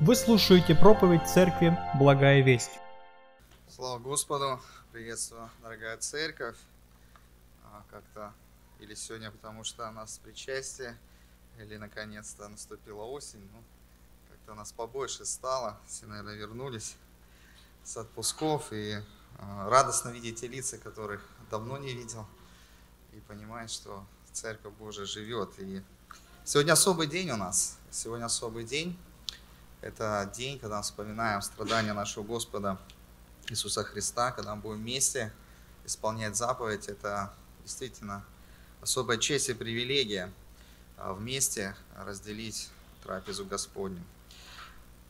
Вы слушаете проповедь церкви «Благая весть». Слава Господу! Приветствую, дорогая церковь. А, Как-то или сегодня, потому что у нас причастие, или наконец-то наступила осень. Ну, как-то нас побольше стало. Все, наверное, вернулись с отпусков. И а, радостно видеть те лица, которых давно не видел. И понимать, что Церковь Божия живет. И сегодня особый день у нас. Сегодня особый день. Это день, когда мы вспоминаем страдания нашего Господа Иисуса Христа, когда мы будем вместе исполнять заповедь. Это действительно особая честь и привилегия а, вместе разделить трапезу Господню.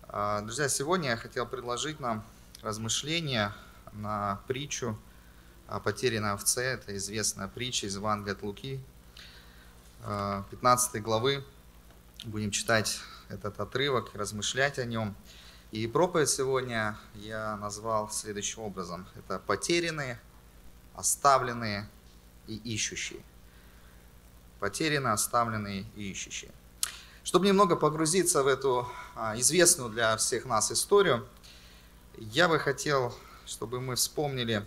А, Друзья, сегодня я хотел предложить нам размышления на притчу о потерянной овце. Это известная притча из Евангелия от Луки, а, 15 главы. Будем читать этот отрывок, размышлять о нем. И проповедь сегодня я назвал следующим образом. Это потерянные, оставленные и ищущие. Потерянные, оставленные и ищущие. Чтобы немного погрузиться в эту а, известную для всех нас историю, я бы хотел, чтобы мы вспомнили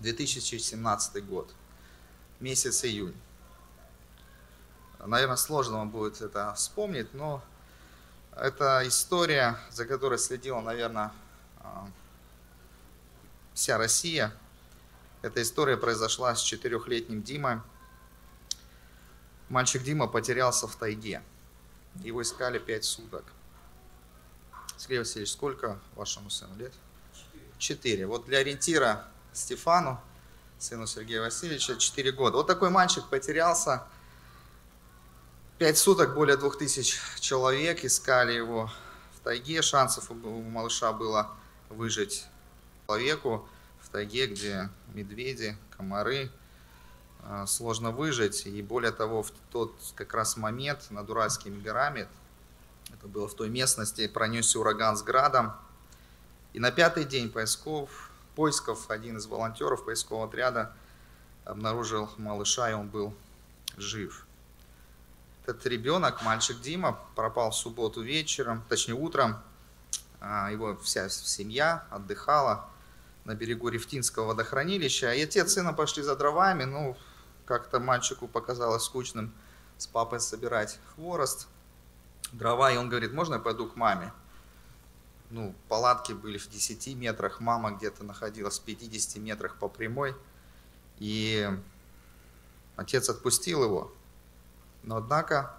2017 год, месяц июнь. Наверное, сложно вам будет это вспомнить, но это история, за которой следила, наверное, а, вся Россия. Эта история произошла с четырехлетним Димой. Мальчик Дима потерялся в тайге. Его искали пять суток. Сергей Васильевич, сколько вашему сыну лет? Четыре. Вот для ориентира Стефану, сыну Сергея Васильевича, четыре года. Вот такой мальчик потерялся. Пять суток более двух тысяч человек искали его в тайге. Шансов у малыша было выжить человеку в тайге, где медведи, комары, а, сложно выжить. И более того, в тот как раз момент над Уральскими горами, это было в той местности, пронесся ураган с градом. И на пятый день поисков, поисков один из волонтеров поискового отряда обнаружил малыша, и он был жив. Этот ребенок, мальчик Дима, пропал в субботу вечером, точнее утром. А, Его вся семья отдыхала на берегу Рефтинского водохранилища. И отец сына пошли за дровами. Ну, как-то мальчику показалось скучным с папой собирать хворост, дрова. И он говорит, можно я пойду к маме? Ну, палатки были в 10 метрах, мама где-то находилась в 50 метрах по прямой. И отец отпустил его. Но однако,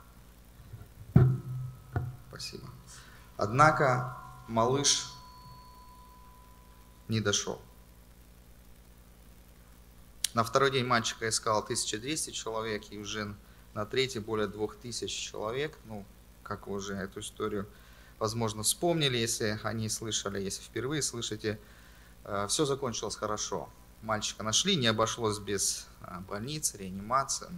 спасибо, однако малыш не дошел. На второй день мальчика искал 1200 человек, и уже на третий более 2000 человек. Ну, как вы уже эту историю, возможно, вспомнили, если они слышали, если впервые слышите. Все закончилось хорошо. Мальчика нашли, не обошлось без а, больницы, реанимации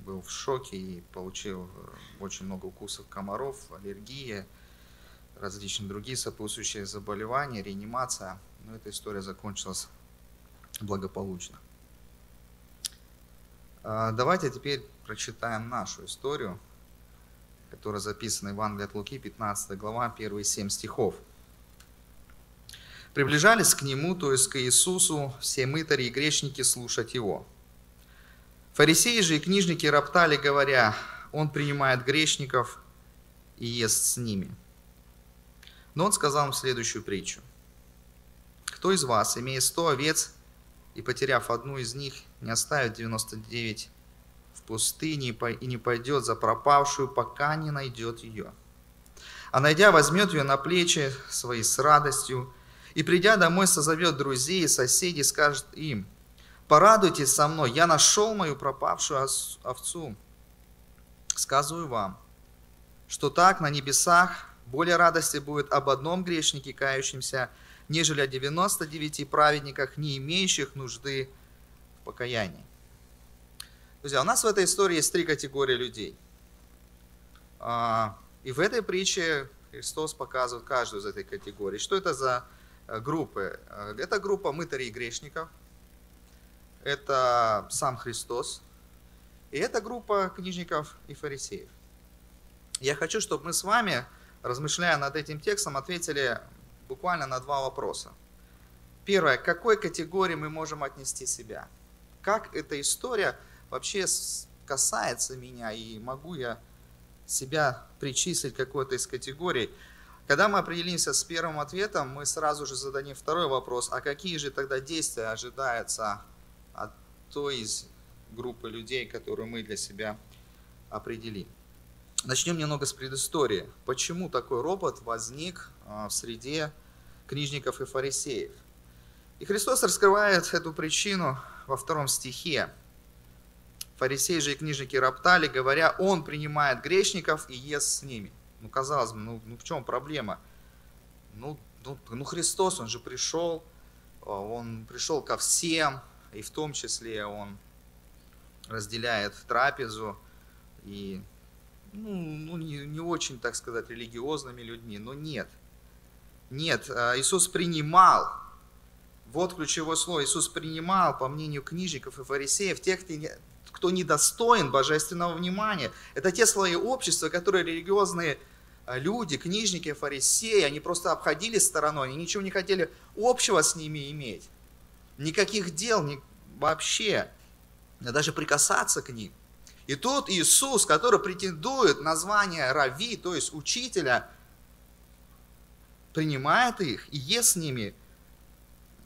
был в шоке и получил э, очень много укусов комаров, аллергия, различные другие сопутствующие заболевания, реанимация. Но эта история закончилась благополучно. А, Давайте теперь прочитаем нашу историю, которая записана в Евангелии от Луки, 15 глава, первые 7 стихов. Приближались к Нему, то есть к Иисусу, все мытари и грешники слушать Его – Фарисеи же и книжники роптали, говоря, он принимает грешников и ест с ними. Но он сказал им следующую притчу. Кто из вас, имея сто овец и потеряв одну из них, не оставит 99 в пустыне и не пойдет за пропавшую, пока не найдет ее? А найдя, возьмет ее на плечи свои с радостью, и придя домой, созовет друзей и соседей, скажет им – Порадуйтесь со мной, я нашел мою пропавшую овцу. Сказываю вам, что так на небесах более радости будет об одном грешнике, кающемся, нежели о 99 праведниках, не имеющих нужды в покаянии. Друзья, у нас в этой истории есть три категории людей. А, и в этой притче Христос показывает каждую из этой категории. Что это за э, группы? Э, это группа мытарей и грешников – это сам Христос, и это группа книжников и фарисеев. Я хочу, чтобы мы с вами размышляя над этим текстом, ответили буквально на два вопроса. Первое, к какой категории мы можем отнести себя? Как эта история вообще касается меня и могу я себя причислить какой-то из категорий? Когда мы определимся с первым ответом, мы сразу же зададим второй вопрос, а какие же тогда действия ожидаются той из группы людей, которую мы для себя определим? Начнем немного с предыстории. Почему такой робот возник а, в среде книжников и фарисеев? И Христос раскрывает эту причину во втором стихе. Фарисеи же и книжники роптали, говоря, он принимает грешников и ест с ними. Ну, казалось бы, ну, ну в чем проблема? Ну, ну, ну, Христос, Он же пришел, а, Он пришел ко всем, и в том числе Он разделяет трапезу, и ну, ну не, не очень, так сказать, религиозными людьми, но нет. Нет, а, Иисус принимал, вот ключевое слово, Иисус принимал, по мнению книжников и фарисеев, тех, кто недостоин божественного внимания. Это те слои общества, которые религиозные а, люди, книжники, фарисеи, они просто обходили стороной, они ничего не хотели общего с ними иметь. Никаких дел ни, вообще, даже прикасаться к ним. И тут Иисус, который претендует на звание Рави, то есть учителя, принимает их и ест с ними.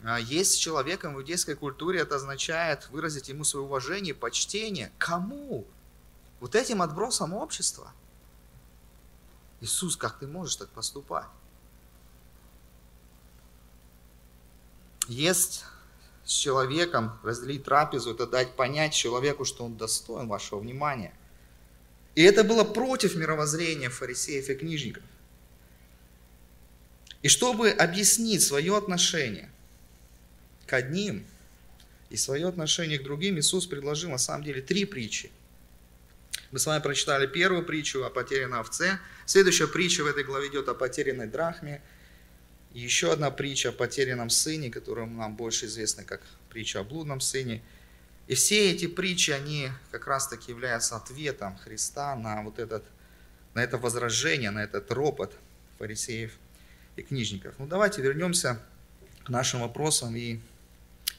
А есть с человеком в иудейской культуре, это означает выразить ему свое уважение, почтение. Кому? Вот этим отбросом общества – Иисус, как ты можешь так поступать? Есть с человеком, разделить трапезу, это дать понять человеку, что он достоин вашего внимания. И это было против мировоззрения фарисеев и книжников. И чтобы объяснить свое отношение к одним и свое отношение к другим, Иисус предложил на самом деле три притчи – мы с вами прочитали первую притчу о потерянной овце. Следующая притча в этой главе идет о потерянной драхме. Еще одна притча о потерянном сыне, которая нам больше известна как притча о блудном сыне. И все эти притчи, они как раз таки являются ответом Христа на вот этот, на это возражение, на этот ропот фарисеев и книжников. Ну давайте вернемся к нашим вопросам и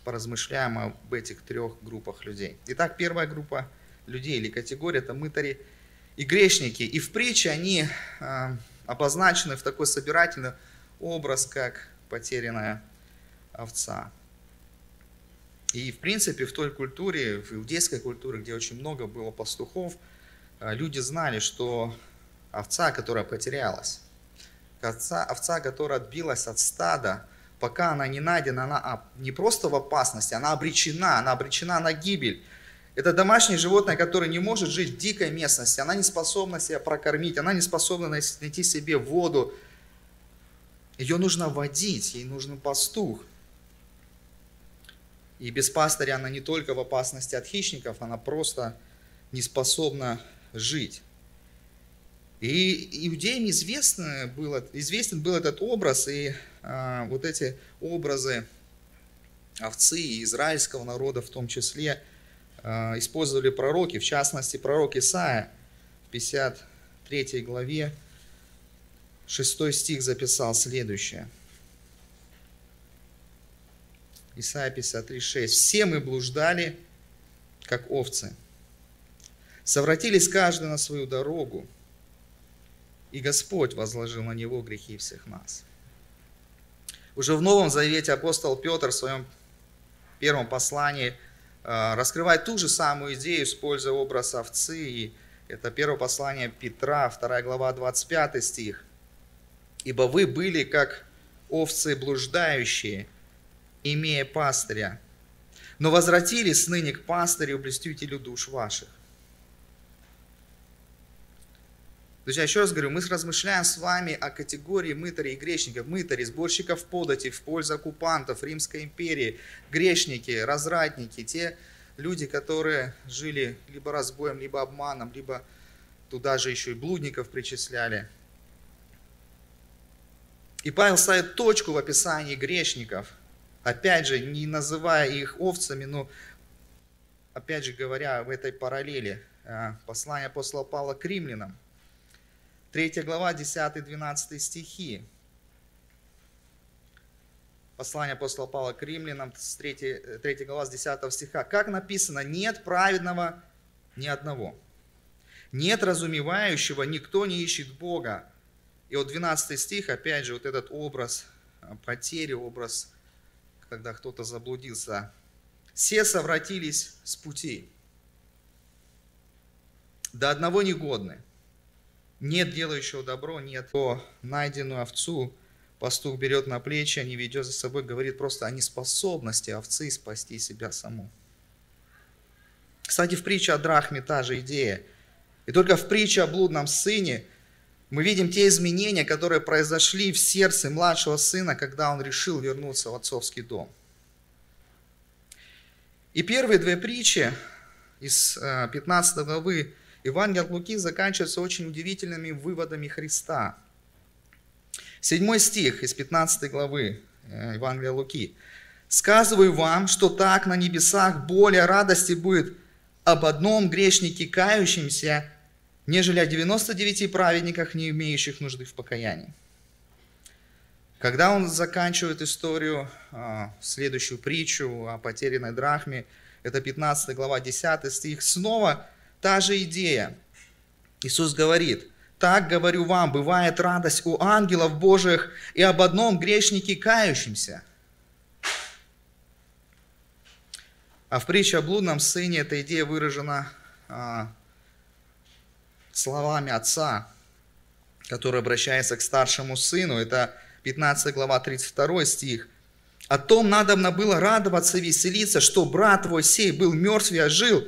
поразмышляем об этих трех группах людей. Итак, первая группа людей или категория, это мытари и грешники. И в притче они э, обозначены в такой собирательный образ, как потерянная овца. И в принципе в той культуре, в иудейской культуре, где очень много было пастухов, э, люди знали, что овца, которая потерялась, овца, овца, которая отбилась от стада, пока она не найдена, она не просто в опасности, она обречена, она обречена на гибель. Это домашнее животное, которое не может жить в дикой местности. Она не способна себя прокормить, она не способна найти себе воду. Ее нужно водить, ей нужен пастух. И без пастыря она не только в опасности от хищников, она просто не способна жить. И иудеям известно было, известен был этот образ, и а, вот эти образы овцы и израильского народа в том числе – Э, использовали пророки, в частности пророк Исаия в 53 главе 6 стих записал следующее. Исайя 53, 6. «Все мы блуждали, как овцы, совратились каждый на свою дорогу, и Господь возложил на него грехи всех нас». Уже в Новом Завете апостол Петр в своем первом послании – а, раскрывает ту же самую идею, используя образ овцы. И это первое послание Петра, 2 глава, 25 стих. «Ибо вы были как овцы блуждающие, имея пастыря, но возвратились ныне к пастырю, блестителю душ ваших». Друзья, еще раз говорю, мы размышляем с вами о категории мытарей и грешников. Мытари, сборщиков подати в пользу оккупантов Римской империи, грешники, развратники, те люди, которые жили либо разбоем, либо обманом, либо туда же еще и блудников причисляли. И Павел ставит точку в описании грешников, опять же, не называя их овцами, но опять же говоря в этой параллели, э, послание апостола Павла к римлянам – 3 глава, 10-12 стихи. Послание апостола Павла к римлянам, 3, 3 глава, с 10 стиха. Как написано, нет праведного ни одного. Нет разумевающего, никто не ищет Бога. И вот 12 стих, опять же, вот этот образ а, потери, образ, когда кто-то заблудился. Все совратились с пути. До одного негодны. Нет делающего добро, нет. О найденную овцу пастух берет на плечи, а не ведет за собой, говорит просто о неспособности овцы спасти себя саму. Кстати, в притче о драхме та же идея. И только в притче о блудном сыне мы видим те изменения, которые произошли в сердце младшего сына, когда он решил вернуться в отцовский дом. И первые две притчи из 15 э, главы Евангелия от Луки заканчиваются очень удивительными выводами Христа. Седьмой стих из 15 главы э, Евангелия Луки. «Сказываю вам, что так на небесах более радости будет об одном грешнике кающемся, нежели о 99 праведниках, не имеющих нужды в покаянии. Когда он заканчивает историю, а, следующую притчу о потерянной драхме, это 15 глава, 10 стих, снова та же идея. Иисус говорит, «Так, говорю вам, бывает радость у ангелов Божьих и об одном грешнике кающемся». А в притче о блудном сыне эта идея выражена а, словами отца, который обращается к старшему сыну. Это 15 глава, 32 стих. «О том надобно было радоваться, веселиться, что брат твой сей был мертв и ожил,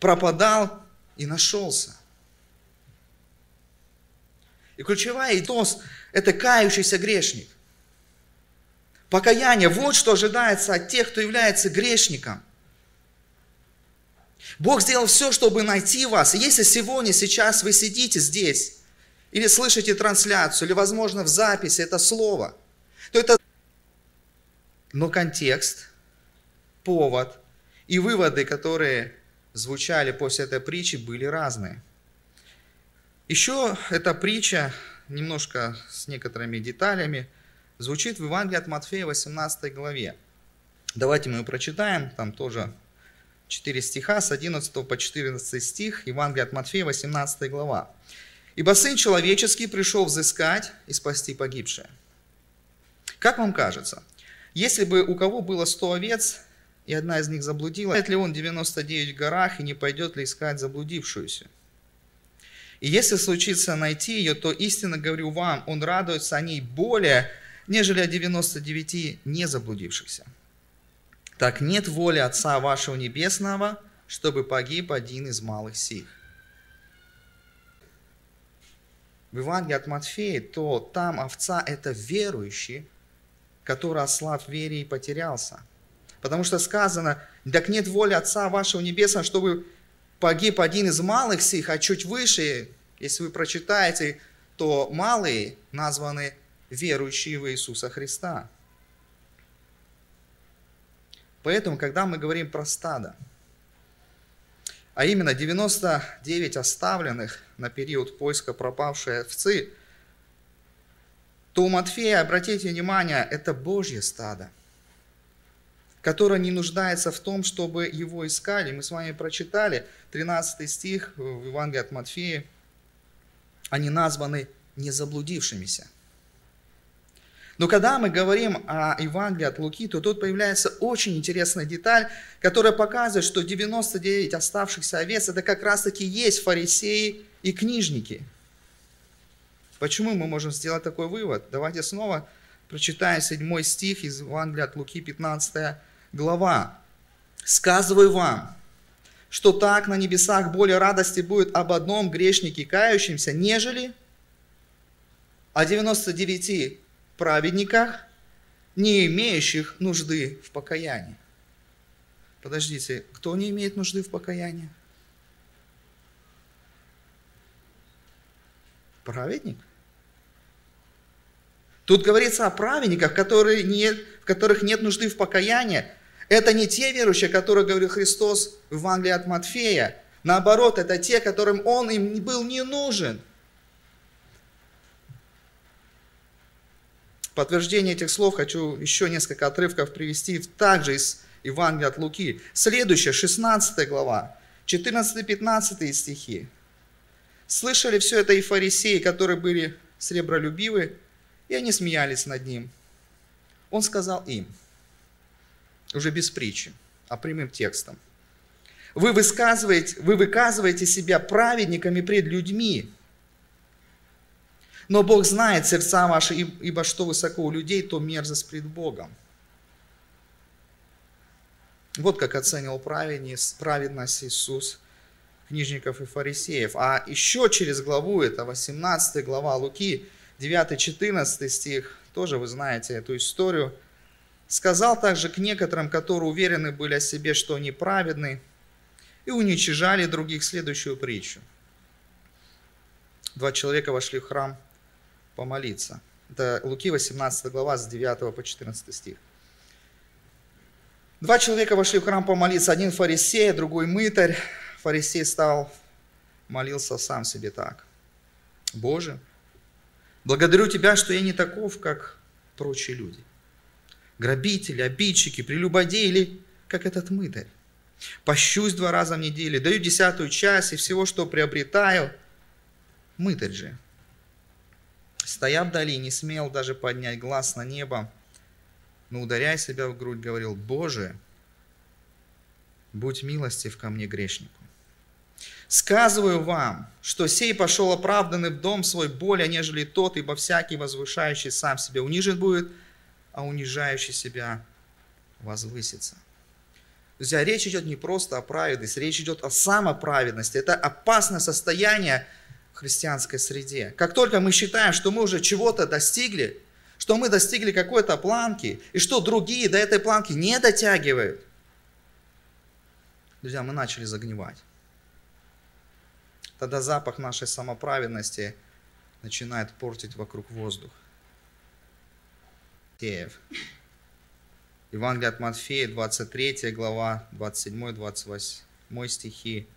пропадал и нашелся». И ключевая итос – это кающийся грешник. Покаяние – вот что ожидается от тех, кто является грешником – Бог сделал все, чтобы найти вас. И если сегодня, сейчас вы сидите здесь, или слышите трансляцию, или, возможно, в записи это слово, то это... Но контекст, повод и выводы, которые звучали после этой притчи, были разные. Еще эта притча, немножко с некоторыми деталями, звучит в Евангелии от Матфея 18 главе. Давайте мы ее прочитаем, там тоже 4 стиха, с 11 по 14 стих, Евангелие от Матфея, 18 глава. «Ибо Сын Человеческий пришел взыскать и спасти погибшее». Как вам кажется, если бы у кого было 100 овец, и одна из них заблудила, ли он 99 в горах и не пойдет ли искать заблудившуюся? И если случится найти ее, то истинно говорю вам, он радуется о ней более, нежели о 99 не заблудившихся. Так нет воли Отца вашего Небесного, чтобы погиб один из малых сих. В Евангелии от Матфея, то там овца – это верующий, который ослаб в вере и потерялся. Потому что сказано, так нет воли Отца вашего Небесного, чтобы погиб один из малых сих, а чуть выше, если вы прочитаете, то малые названы верующие в Иисуса Христа. Поэтому, когда мы говорим про стадо, а именно 99 оставленных на период поиска пропавшей овцы, то у Матфея, обратите внимание, это Божье стадо, которое не нуждается в том, чтобы его искали. Мы с вами прочитали 13 стих в Евангелии от Матфея. Они названы незаблудившимися. Но когда мы говорим о Евангелии от Луки, то тут появляется очень интересная деталь, которая показывает, что 99 оставшихся овец это как раз таки есть фарисеи и книжники. Почему мы можем сделать такой вывод? Давайте снова прочитаем 7 стих из Евангелия от Луки, 15 глава. «Сказываю вам, что так на небесах более радости будет об одном грешнике кающемся, нежели о 99 праведниках, не имеющих нужды в покаянии. Подождите, кто не имеет нужды в покаянии? Праведник. Тут говорится о праведниках, которые нет, в которых нет нужды в покаянии. Это не те верующие, которых говорил Христос в Евангелии от Матфея. Наоборот, это те, которым Он им был не нужен – подтверждение этих слов хочу еще несколько отрывков привести также из Евангелия от Луки. Следующая, 16 глава, 14-15 стихи. Слышали все это и фарисеи, которые были сребролюбивы, и они смеялись над ним. Он сказал им, уже без притчи, а прямым текстом. Вы, высказываете, вы выказываете себя праведниками пред людьми, но Бог знает сердца ваши, ибо что высоко у людей, то мерзость пред Богом. Вот как оценил праведность, Иисус книжников и фарисеев. А еще через главу, это 18 глава Луки, 9-14 стих, тоже вы знаете эту историю. Сказал также к некоторым, которые уверены были о себе, что они праведны, и уничижали других следующую притчу. Два человека вошли в храм помолиться. Это Луки 18 глава с 9 по 14 стих. Два человека вошли в храм помолиться, один фарисей, другой мытарь. Фарисей стал, молился сам себе так. Боже, благодарю Тебя, что я не таков, как прочие люди. Грабители, обидчики, прелюбодеи или как этот мытарь. Пощусь два раза в неделю, даю десятую часть и всего, что приобретаю. Мытарь же. Стоя вдали, не смел даже поднять глаз на небо, но ударяя себя в грудь, говорил, «Боже, будь милостив ко мне, грешнику». Сказываю вам, что сей пошел оправданный в дом свой более, нежели тот, ибо всякий возвышающий сам себя унижен будет, а унижающий себя возвысится. Друзья, речь идет не просто о праведности, речь идет о самоправедности. Это опасное состояние христианской среде. Как только мы считаем, что мы уже чего-то достигли, что мы достигли какой-то планки, и что другие до этой планки не дотягивают, друзья, мы начали загнивать. Тогда запах нашей самоправедности начинает портить вокруг воздух. Теев. Евангелие от Матфея, 23 глава, 27-28 стихи.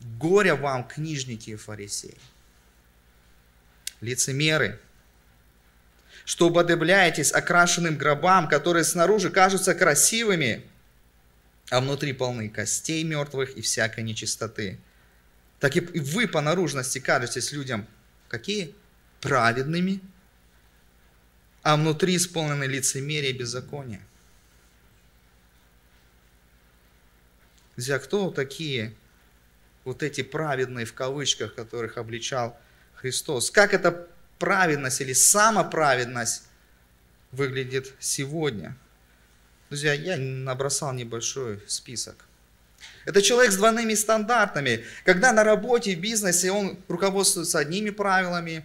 Горе вам, книжники и фарисеи, лицемеры, что уподобляетесь окрашенным гробам, которые снаружи кажутся красивыми, а внутри полны костей мертвых и всякой нечистоты. Так и вы по наружности кажетесь людям какие? Праведными, а внутри исполнены лицемерие и беззаконие. Друзья, кто такие вот эти праведные в кавычках, которых обличал Христос? Как эта праведность или самоправедность выглядит сегодня. Друзья, я набросал небольшой список. Это человек с двойными стандартами. Когда на работе, в бизнесе он руководствуется одними правилами,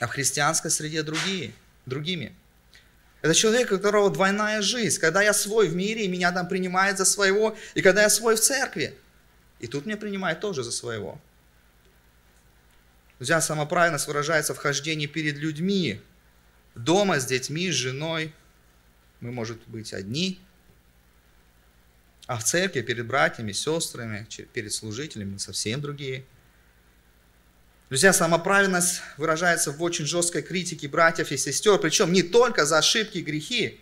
а в христианской среде другие, другими. Это человек, у которого двойная жизнь. Когда я свой в мире, и меня там принимают за своего, и когда я свой в церкви. И тут меня принимают тоже за своего. Друзья, самоправедность выражается в хождении перед людьми. Дома с детьми, с женой. Мы, может быть, одни. А в церкви перед братьями, сестрами, перед служителями совсем другие. Друзья, самоправедность выражается в очень жесткой критике братьев и сестер, причем не только за ошибки и грехи,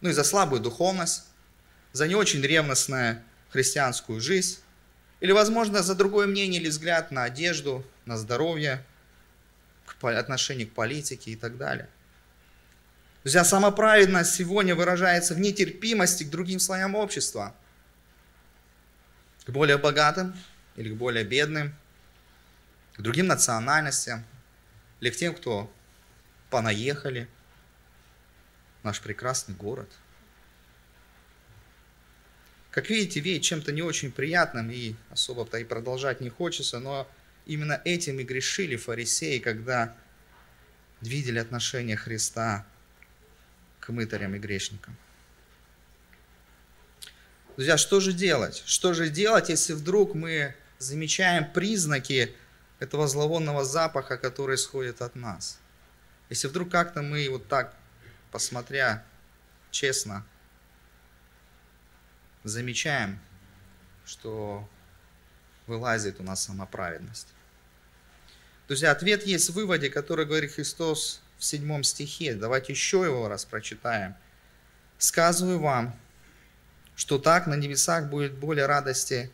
но и за слабую духовность, за не очень ревностную христианскую жизнь, или, возможно, за другое мнение или взгляд на одежду, на здоровье, к отношению к политике и так далее. Друзья, самоправедность сегодня выражается в нетерпимости к другим слоям общества. К более богатым или к более бедным, к другим национальностям, или к тем, кто понаехали в наш прекрасный город. Как видите, веет чем-то не очень приятным, и особо-то и продолжать не хочется, но Именно этим и грешили фарисеи, когда видели отношение Христа к мытарям и грешникам. Друзья, что же делать? Что же делать, если вдруг мы замечаем признаки этого зловонного запаха, который исходит от нас? Если вдруг как-то мы вот так, посмотря честно, замечаем, что вылазит у нас самоправедность. Друзья, ответ есть в выводе, который говорит Христос в седьмом стихе. Давайте еще его раз прочитаем. «Сказываю вам, что так на небесах будет более радости,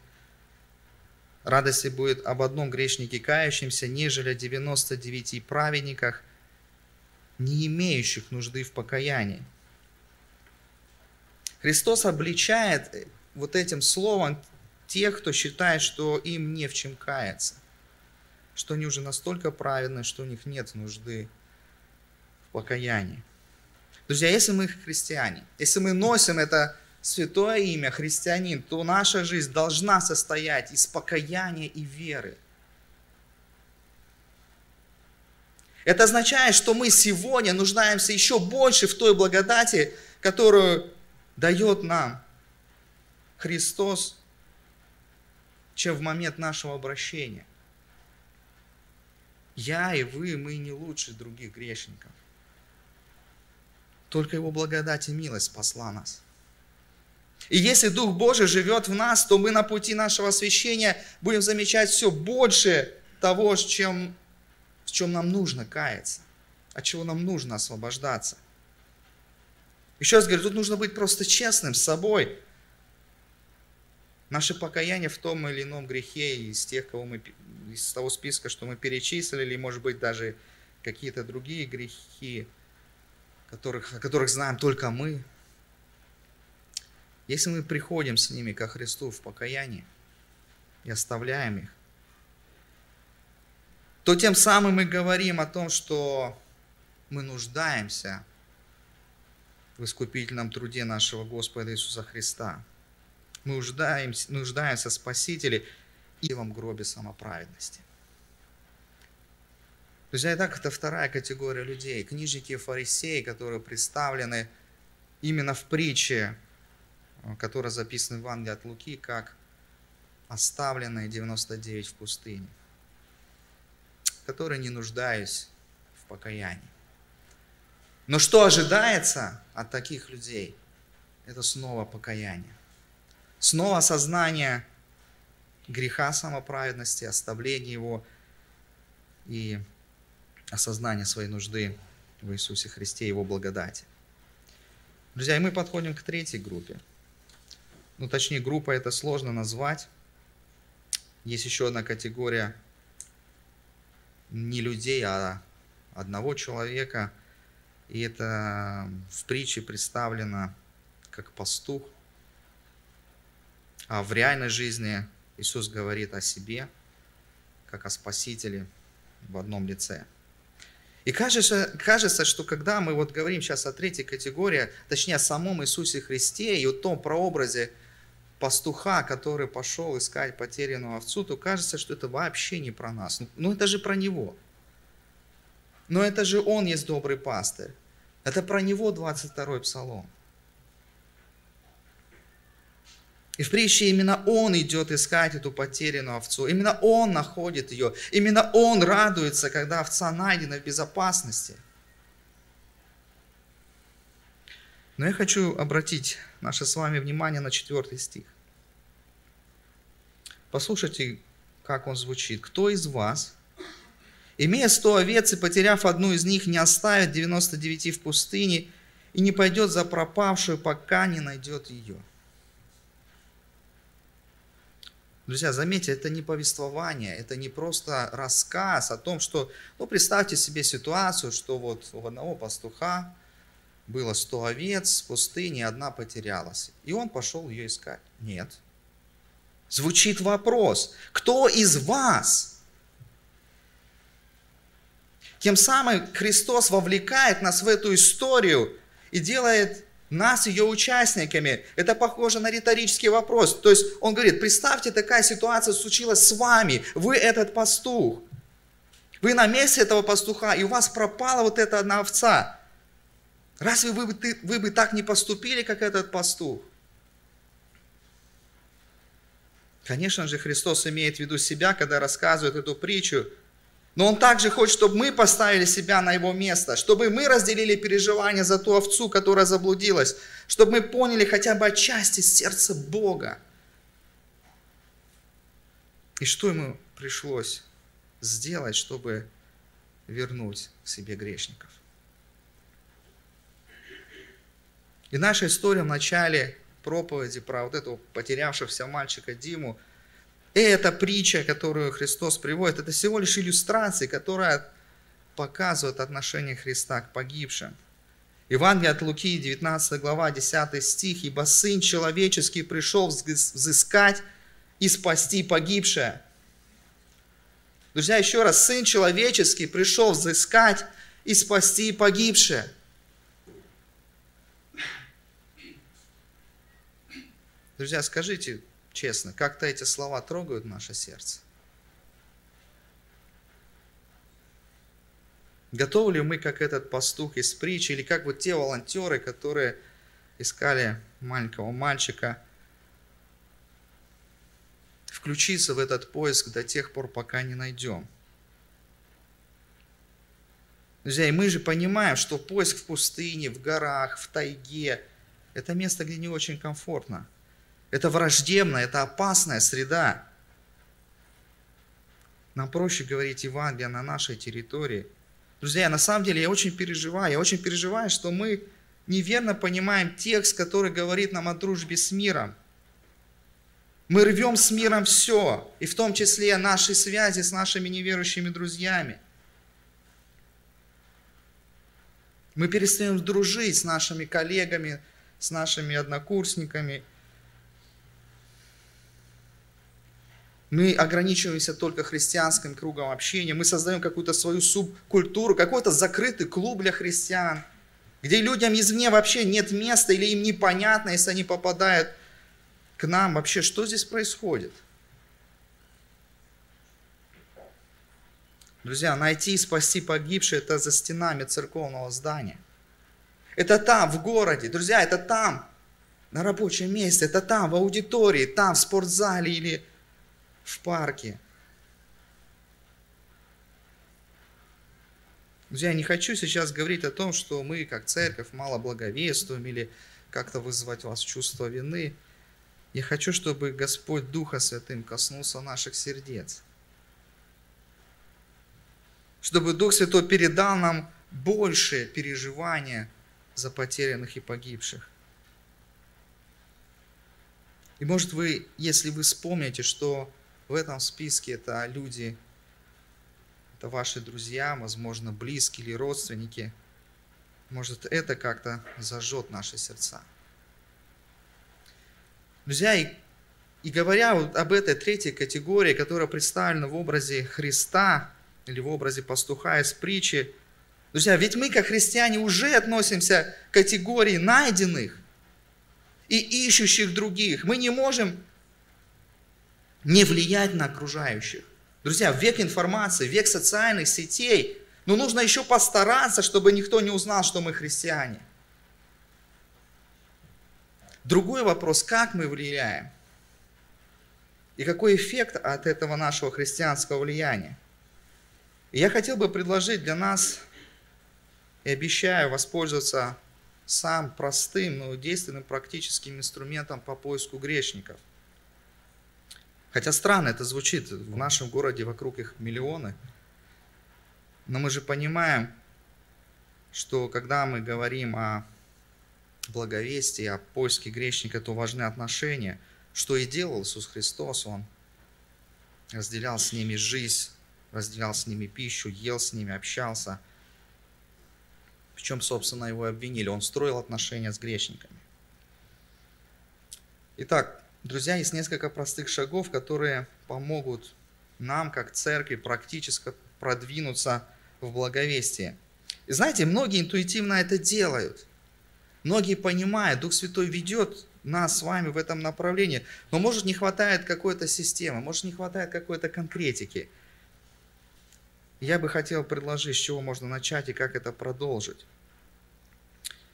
радости будет об одном грешнике кающемся, нежели о 99 праведниках, не имеющих нужды в покаянии». Христос обличает вот этим словом тех, кто считает, что им не в чем каяться, что они уже настолько праведны, что у них нет нужды в покаянии. Друзья, если мы христиане, если мы носим это святое имя христианин, то наша жизнь должна состоять из покаяния и веры. Это означает, что мы сегодня нуждаемся еще больше в той благодати, которую дает нам Христос, чем в момент нашего обращения. Я и вы, мы не лучше других грешников. Только Его благодать и милость спасла нас. И если Дух Божий живет в нас, то мы на пути нашего освящения будем замечать все больше того, чем, в чем нам нужно каяться, от чего нам нужно освобождаться – еще раз говорю, тут нужно быть просто честным с собой. Наше покаяние в том или ином грехе из тех, кого мы, из того списка, что мы перечислили, или, может быть, даже какие-то другие грехи, которых, о которых знаем только мы. Если мы приходим с ними ко Христу в покаянии и оставляем их, то тем самым мы говорим о том, что мы нуждаемся в искупительном труде нашего Господа Иисуса Христа. Мы нуждаемся, нуждаемся в Спасителе и в гробе самоправедности. Друзья, итак, это вторая категория людей. Книжники фарисеи, которые представлены именно в притче, которая записана в Евангелии от Луки, как оставленные 99 в пустыне, которые не нуждаясь в покаянии. Но что ожидается от таких людей? Это снова покаяние. Снова осознание греха самоправедности, оставление его и осознание своей нужды в Иисусе Христе, Его благодати. Друзья, и мы подходим к третьей группе. Ну, точнее, группа это сложно назвать. Есть еще одна категория не людей, а одного человека, и это в притче представлено как пастух. А в реальной жизни Иисус говорит о себе, как о Спасителе в одном лице. И кажется, кажется, что когда мы вот говорим сейчас о третьей категории, точнее о самом Иисусе Христе и о том прообразе пастуха, который пошел искать потерянную овцу, то кажется, что это вообще не про нас. Ну это же про Него. Но это же Он есть добрый пастырь. Это про него 22-й псалом. И в притче именно он идет искать эту потерянную овцу. Именно он находит ее. Именно он радуется, когда овца найдена в безопасности. Но я хочу обратить наше с вами внимание на четвертый стих. Послушайте, как он звучит. Кто из вас, Имея сто овец и потеряв одну из них, не оставит 99 в пустыне и не пойдет за пропавшую, пока не найдет ее. Друзья, заметьте, это не повествование, это не просто рассказ о том, что, ну, представьте себе ситуацию, что вот у одного пастуха было 100 овец в пустыне, одна потерялась. И он пошел ее искать. Нет. Звучит вопрос, кто из вас тем самым Христос вовлекает нас в эту историю и делает нас ее участниками. Это похоже на риторический вопрос. То есть он говорит, представьте, такая ситуация случилась с вами. Вы этот пастух. Вы на месте этого пастуха, и у вас пропала вот эта одна овца. Разве вы, вы, вы бы так не поступили, как этот пастух? Конечно же, Христос имеет в виду себя, когда рассказывает эту притчу, но Он также хочет, чтобы мы поставили себя на Его место, чтобы мы разделили переживания за ту овцу, которая заблудилась, чтобы мы поняли хотя бы отчасти сердце Бога. И что ему пришлось сделать, чтобы вернуть себе грешников? И наша история в начале проповеди про вот этого потерявшегося мальчика Диму – эта притча, которую Христос приводит, это всего лишь иллюстрация, которая показывает отношение Христа к погибшим. Евангелие от Луки, 19 глава, 10 стих. «Ибо Сын Человеческий пришел взыскать и спасти погибшее». Друзья, еще раз, Сын Человеческий пришел взыскать и спасти погибшее. Друзья, скажите честно, как-то эти слова трогают наше сердце? Готовы ли мы, как этот пастух из притчи, или как вот те волонтеры, которые искали маленького мальчика, включиться в этот поиск до тех пор, пока не найдем? Друзья, и мы же понимаем, что поиск в пустыне, в горах, в тайге – это место, где не очень комфортно. Это враждебная, это опасная среда. Нам проще говорить Евангелие на нашей территории – Друзья, на самом деле я очень переживаю. Я очень переживаю, что мы неверно понимаем текст, который говорит нам о дружбе с миром. Мы рвем с миром все, и в том числе наши связи с нашими неверующими друзьями. Мы перестаем дружить с нашими коллегами, с нашими однокурсниками – Мы ограничиваемся только христианским кругом общения. Мы создаем какую-то свою субкультуру, какой-то закрытый клуб для христиан, где людям извне вообще нет места или им непонятно, если они попадают к нам. Вообще, что здесь происходит? Друзья, найти и спасти погибших – это за стенами церковного здания. Это там, в городе. Друзья, это там, на рабочем месте, это там, в аудитории, там, в спортзале или в парке. Друзья, я не хочу сейчас говорить о том, что мы, как церковь, мало благовествуем или как-то вызвать вас чувство вины. Я хочу, чтобы Господь Духа Святым коснулся наших сердец. Чтобы Дух Святой передал нам больше переживания за потерянных и погибших. И может вы, если вы вспомните, что в этом списке это люди, это ваши друзья, возможно, близкие или родственники. Может, это как-то зажжет наши сердца. Друзья, и, и говоря вот об этой третьей категории, которая представлена в образе Христа или в образе пастуха из притчи, друзья, ведь мы, как христиане, уже относимся к категории найденных и ищущих других. Мы не можем не влиять на окружающих. Друзья, век информации, век социальных сетей, но нужно еще постараться, чтобы никто не узнал, что мы христиане. Другой вопрос, как мы влияем? И какой эффект от этого нашего христианского влияния? И я хотел бы предложить для нас, и обещаю воспользоваться сам простым, но действенным практическим инструментом по поиску грешников. Хотя странно это звучит, в нашем городе вокруг их миллионы. Но мы же понимаем, что когда мы говорим о благовестии, о поиске грешника, то важны отношения. Что и делал Иисус Христос, Он разделял с ними жизнь, разделял с ними пищу, ел с ними, общался. В чем, собственно, его обвинили? Он строил отношения с грешниками. Итак, Друзья, есть несколько простых шагов, которые помогут нам, как церкви, практически продвинуться в благовестии. И знаете, многие интуитивно это делают. Многие понимают, Дух Святой ведет нас с вами в этом направлении, но может не хватает какой-то системы, может не хватает какой-то конкретики. Я бы хотел предложить, с чего можно начать и как это продолжить.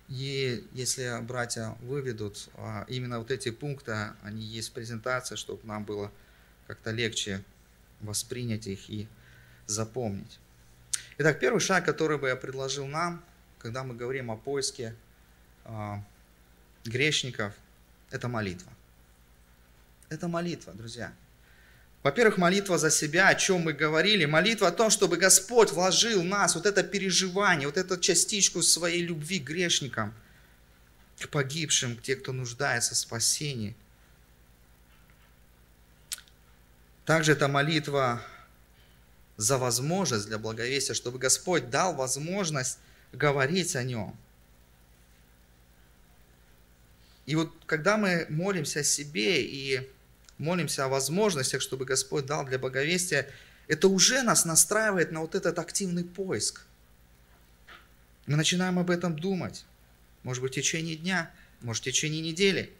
И если братья выведут а, именно вот эти пункты, они есть в презентации, чтобы нам было как-то легче воспринять их и запомнить. Итак, первый шаг, который бы я предложил нам, когда мы говорим о поиске э, грешников, это молитва. Это молитва, друзья. Во-первых, молитва за себя, о чем мы говорили. Молитва о том, чтобы Господь вложил в нас вот это переживание, вот эту частичку своей любви к грешникам. к погибшим, к те, кто нуждается в спасении. Также это молитва за возможность для благовестия, чтобы Господь дал возможность говорить о нем. И вот когда мы молимся о себе и молимся о возможностях, чтобы Господь дал для благовестия, это уже нас настраивает на вот этот активный поиск. Мы начинаем об этом думать. Может быть, в течение дня, может, в течение недели.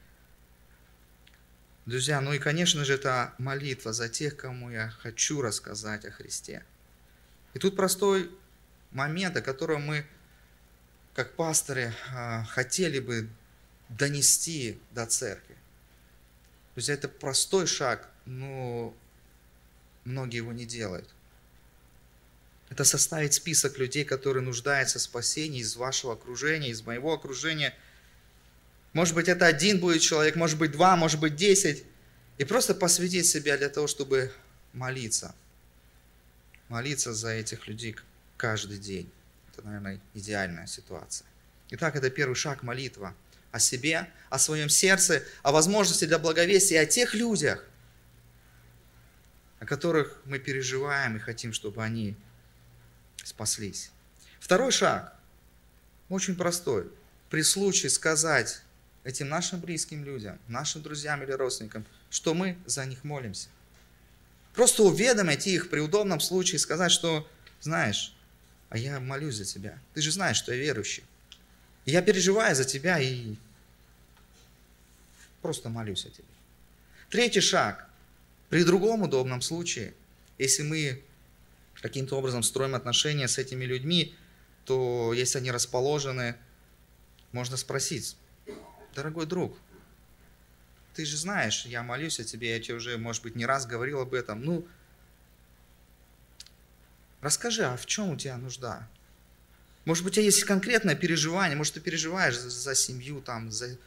Друзья, ну и, конечно же, это молитва за тех, кому я хочу рассказать о Христе. И тут простой момент, о котором мы, как пасторы, а, хотели бы донести до церкви. Друзья, это простой шаг, но многие его не делают. Это составить список людей, которые нуждаются в спасении из вашего окружения, из моего окружения. Может быть, это один будет человек, может быть, два, может быть, десять. И просто посвятить себя для того, чтобы молиться. Молиться за этих людей каждый день. Это, наверное, идеальная ситуация. Итак, это первый шаг молитва – о себе, о своем сердце, о возможности для благовестия, о тех людях, о которых мы переживаем и хотим, чтобы они спаслись. Второй шаг, очень простой. При случае сказать этим нашим близким людям, нашим друзьям или родственникам, что мы за них молимся. Просто уведомить их при удобном случае, сказать, что, знаешь, а я молюсь за тебя. Ты же знаешь, что я верующий. Я переживаю за тебя и просто молюсь о тебе. Третий шаг. При другом удобном случае, если мы каким-то образом строим отношения с этими людьми, то если они расположены, можно спросить, дорогой друг, ты же знаешь, я молюсь о тебе, я тебе уже, может быть, не раз говорил об этом. Ну, расскажи, а в чем у тебя нужда? Может быть, у тебя есть конкретное переживание, может, ты переживаешь за, за семью, там, за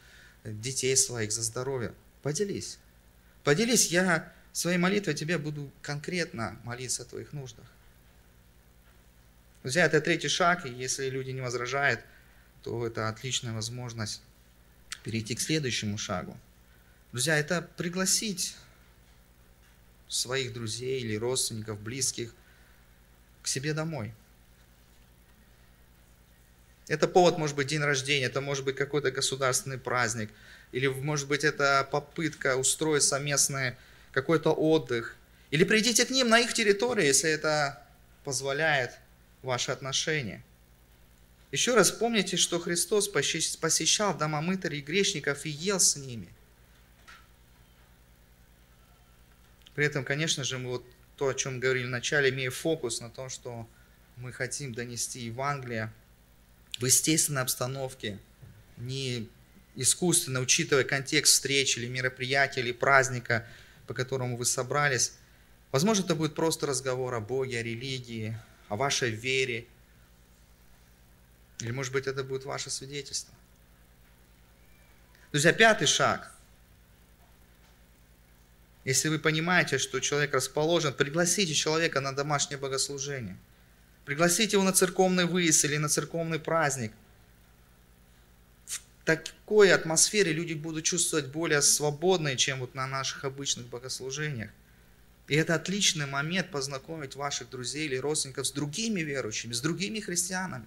детей своих, за здоровье. Поделись. Поделись, я своей молитвой тебе буду конкретно молиться о твоих нуждах. Друзья, это третий шаг, и если люди не возражают, то это отличная возможность перейти к следующему шагу. Друзья, это пригласить своих друзей или родственников, близких к себе домой. Это повод, может быть, день рождения, это может быть какой-то государственный праздник, или, может быть, это попытка устроить совместный какой-то отдых. Или придите к ним на их территорию, если это позволяет ваши отношения. Еще раз помните, что Христос посещал дома мытарей и грешников и ел с ними. При этом, конечно же, мы вот то, о чем говорили в начале, имея фокус на том, что мы хотим донести Евангелие в естественной обстановке, не искусственно, учитывая контекст встречи или мероприятия, или праздника, по которому вы собрались. Возможно, это будет просто разговор о Боге, о религии, о вашей вере. Или, может быть, это будет ваше свидетельство. Друзья, пятый шаг. Если вы понимаете, что человек расположен, пригласите человека на домашнее богослужение – Пригласите его на церковный выезд или на церковный праздник. В такой атмосфере люди будут чувствовать более свободно, чем вот на наших обычных богослужениях. И это отличный момент познакомить ваших друзей или родственников с другими верующими, с другими христианами.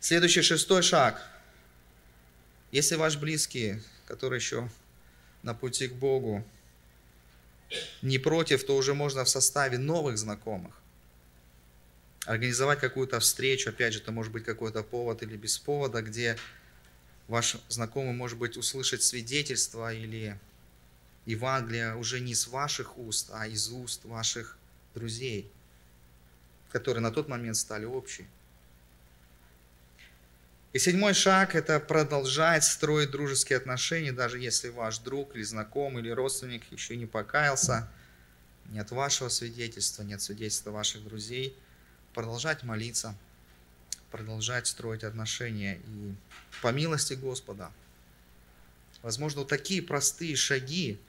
Следующий шестой шаг. Если ваш близкий, который еще на пути к Богу, не против, то уже можно в составе новых знакомых организовать какую-то встречу, опять же, это может быть какой-то повод или без повода, где ваш знакомый, может быть, услышать свидетельство или Евангелие уже не с ваших уст, а из уст ваших друзей, которые на тот момент стали общие. И седьмой шаг – это продолжать строить дружеские отношения, даже если ваш друг или знакомый или родственник еще не покаялся, нет вашего свидетельства, нет свидетельства ваших друзей. Продолжать молиться, продолжать строить отношения. И по милости Господа, возможно, вот такие простые шаги,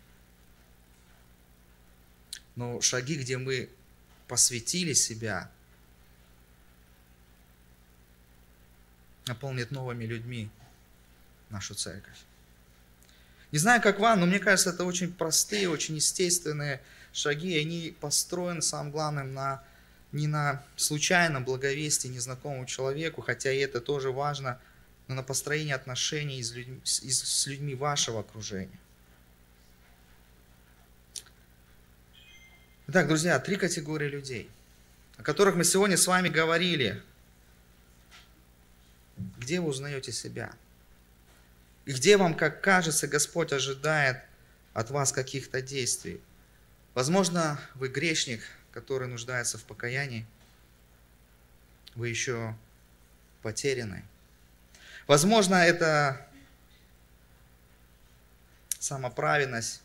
но шаги, где мы посвятили себя – наполнит новыми людьми нашу церковь. Не знаю, как вам, но мне кажется, это очень простые, очень естественные шаги. Они построены, самым главным, на, не на случайном благовестии незнакомому человеку, хотя и это тоже важно, но на построении отношений с людьми, с, с людьми вашего окружения. Итак, друзья, три категории людей, о которых мы сегодня с вами говорили. Где вы узнаете себя? И где вам, как кажется, Господь ожидает от вас каких-то действий? Возможно, вы грешник, который нуждается в покаянии. Вы еще потеряны. Возможно, это самоправедность,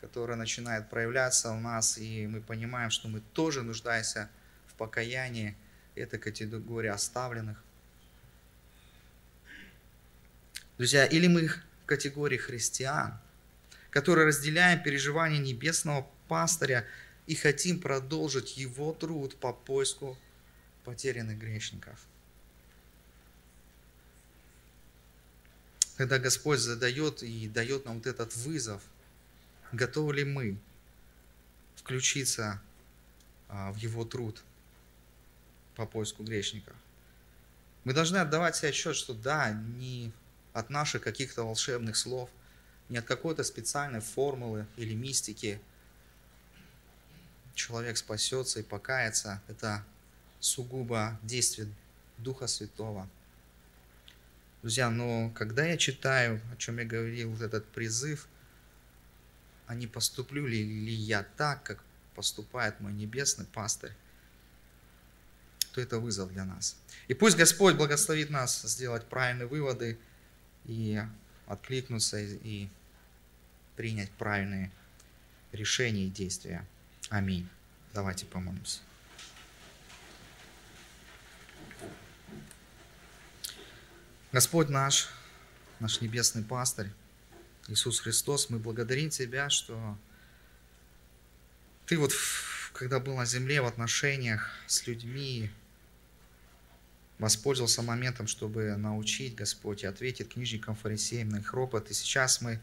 которая начинает проявляться у нас, и мы понимаем, что мы тоже нуждаемся в покаянии. Это категория оставленных. Друзья, или мы в категории христиан, которые разделяем переживания небесного пастыря и хотим продолжить его труд по поиску потерянных грешников. Когда Господь задает и дает нам вот этот вызов, готовы ли мы включиться а, в Его труд по поиску грешников. Мы должны отдавать себе отчет, что да, не от наших каких-то волшебных слов, не от какой-то специальной формулы или мистики. Человек спасется и покается. Это сугубо действие Духа Святого. Друзья, но когда я читаю, о чем я говорил, вот этот призыв, а не поступлю ли, ли я так, как поступает мой небесный пастырь, то это вызов для нас. И пусть Господь благословит нас сделать правильные выводы – и откликнуться и принять правильные решения и действия. Аминь. Давайте помолимся. Господь наш, наш небесный пастырь, Иисус Христос, мы благодарим Тебя, что Ты вот, когда был на земле в отношениях с людьми, воспользовался моментом, чтобы научить Господь и ответить книжникам, фарисеям на их ропот. И сейчас мы,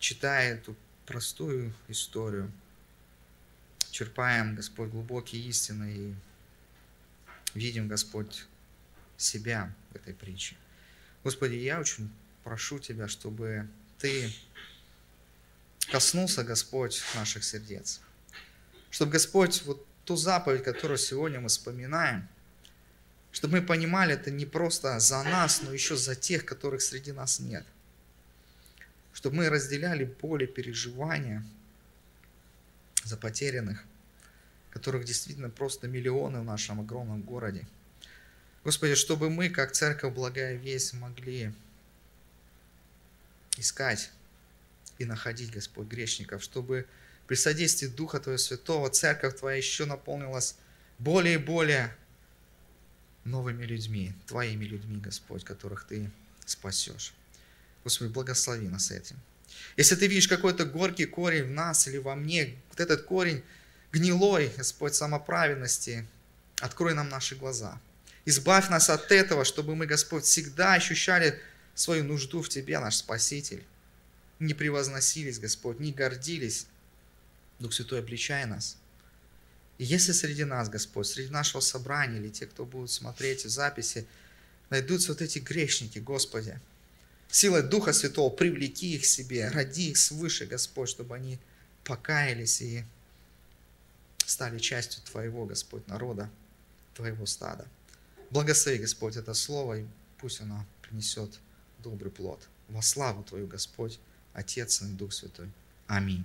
читая эту простую историю, черпаем, Господь, глубокие истины и видим, Господь, себя в этой притче. Господи, я очень прошу Тебя, чтобы Ты коснулся, Господь, наших сердец. Чтобы, Господь, вот ту заповедь, которую сегодня мы вспоминаем – чтобы мы понимали, это не просто за нас, но еще за тех, которых среди нас нет. Чтобы мы разделяли боль и переживания за потерянных, которых действительно просто миллионы в нашем огромном городе. Господи, чтобы мы, как церковь Благая Весть, могли искать и находить, Господь, грешников, чтобы при содействии Духа Твоего Святого церковь Твоя еще наполнилась более и более новыми людьми, Твоими людьми, Господь, которых Ты спасешь. Господи, благослови нас этим. Если Ты видишь какой-то горький корень в нас или во мне, вот этот корень гнилой, Господь, самоправедности, открой нам наши глаза. Избавь нас от этого, чтобы мы, Господь, всегда ощущали свою нужду в Тебе, наш Спаситель. Не превозносились, Господь, не гордились. Дух Святой, обличай нас – и если среди нас, Господь, среди нашего собрания или те, кто будут смотреть в записи, найдутся вот эти грешники, Господи, силой Духа Святого привлеки их себе, роди их свыше, Господь, чтобы они покаялись и стали частью Твоего, Господь, народа, Твоего стада. Благослови, Господь, это слово, и пусть оно принесет добрый плод. Во славу Твою, Господь, Отец и Дух Святой. Аминь.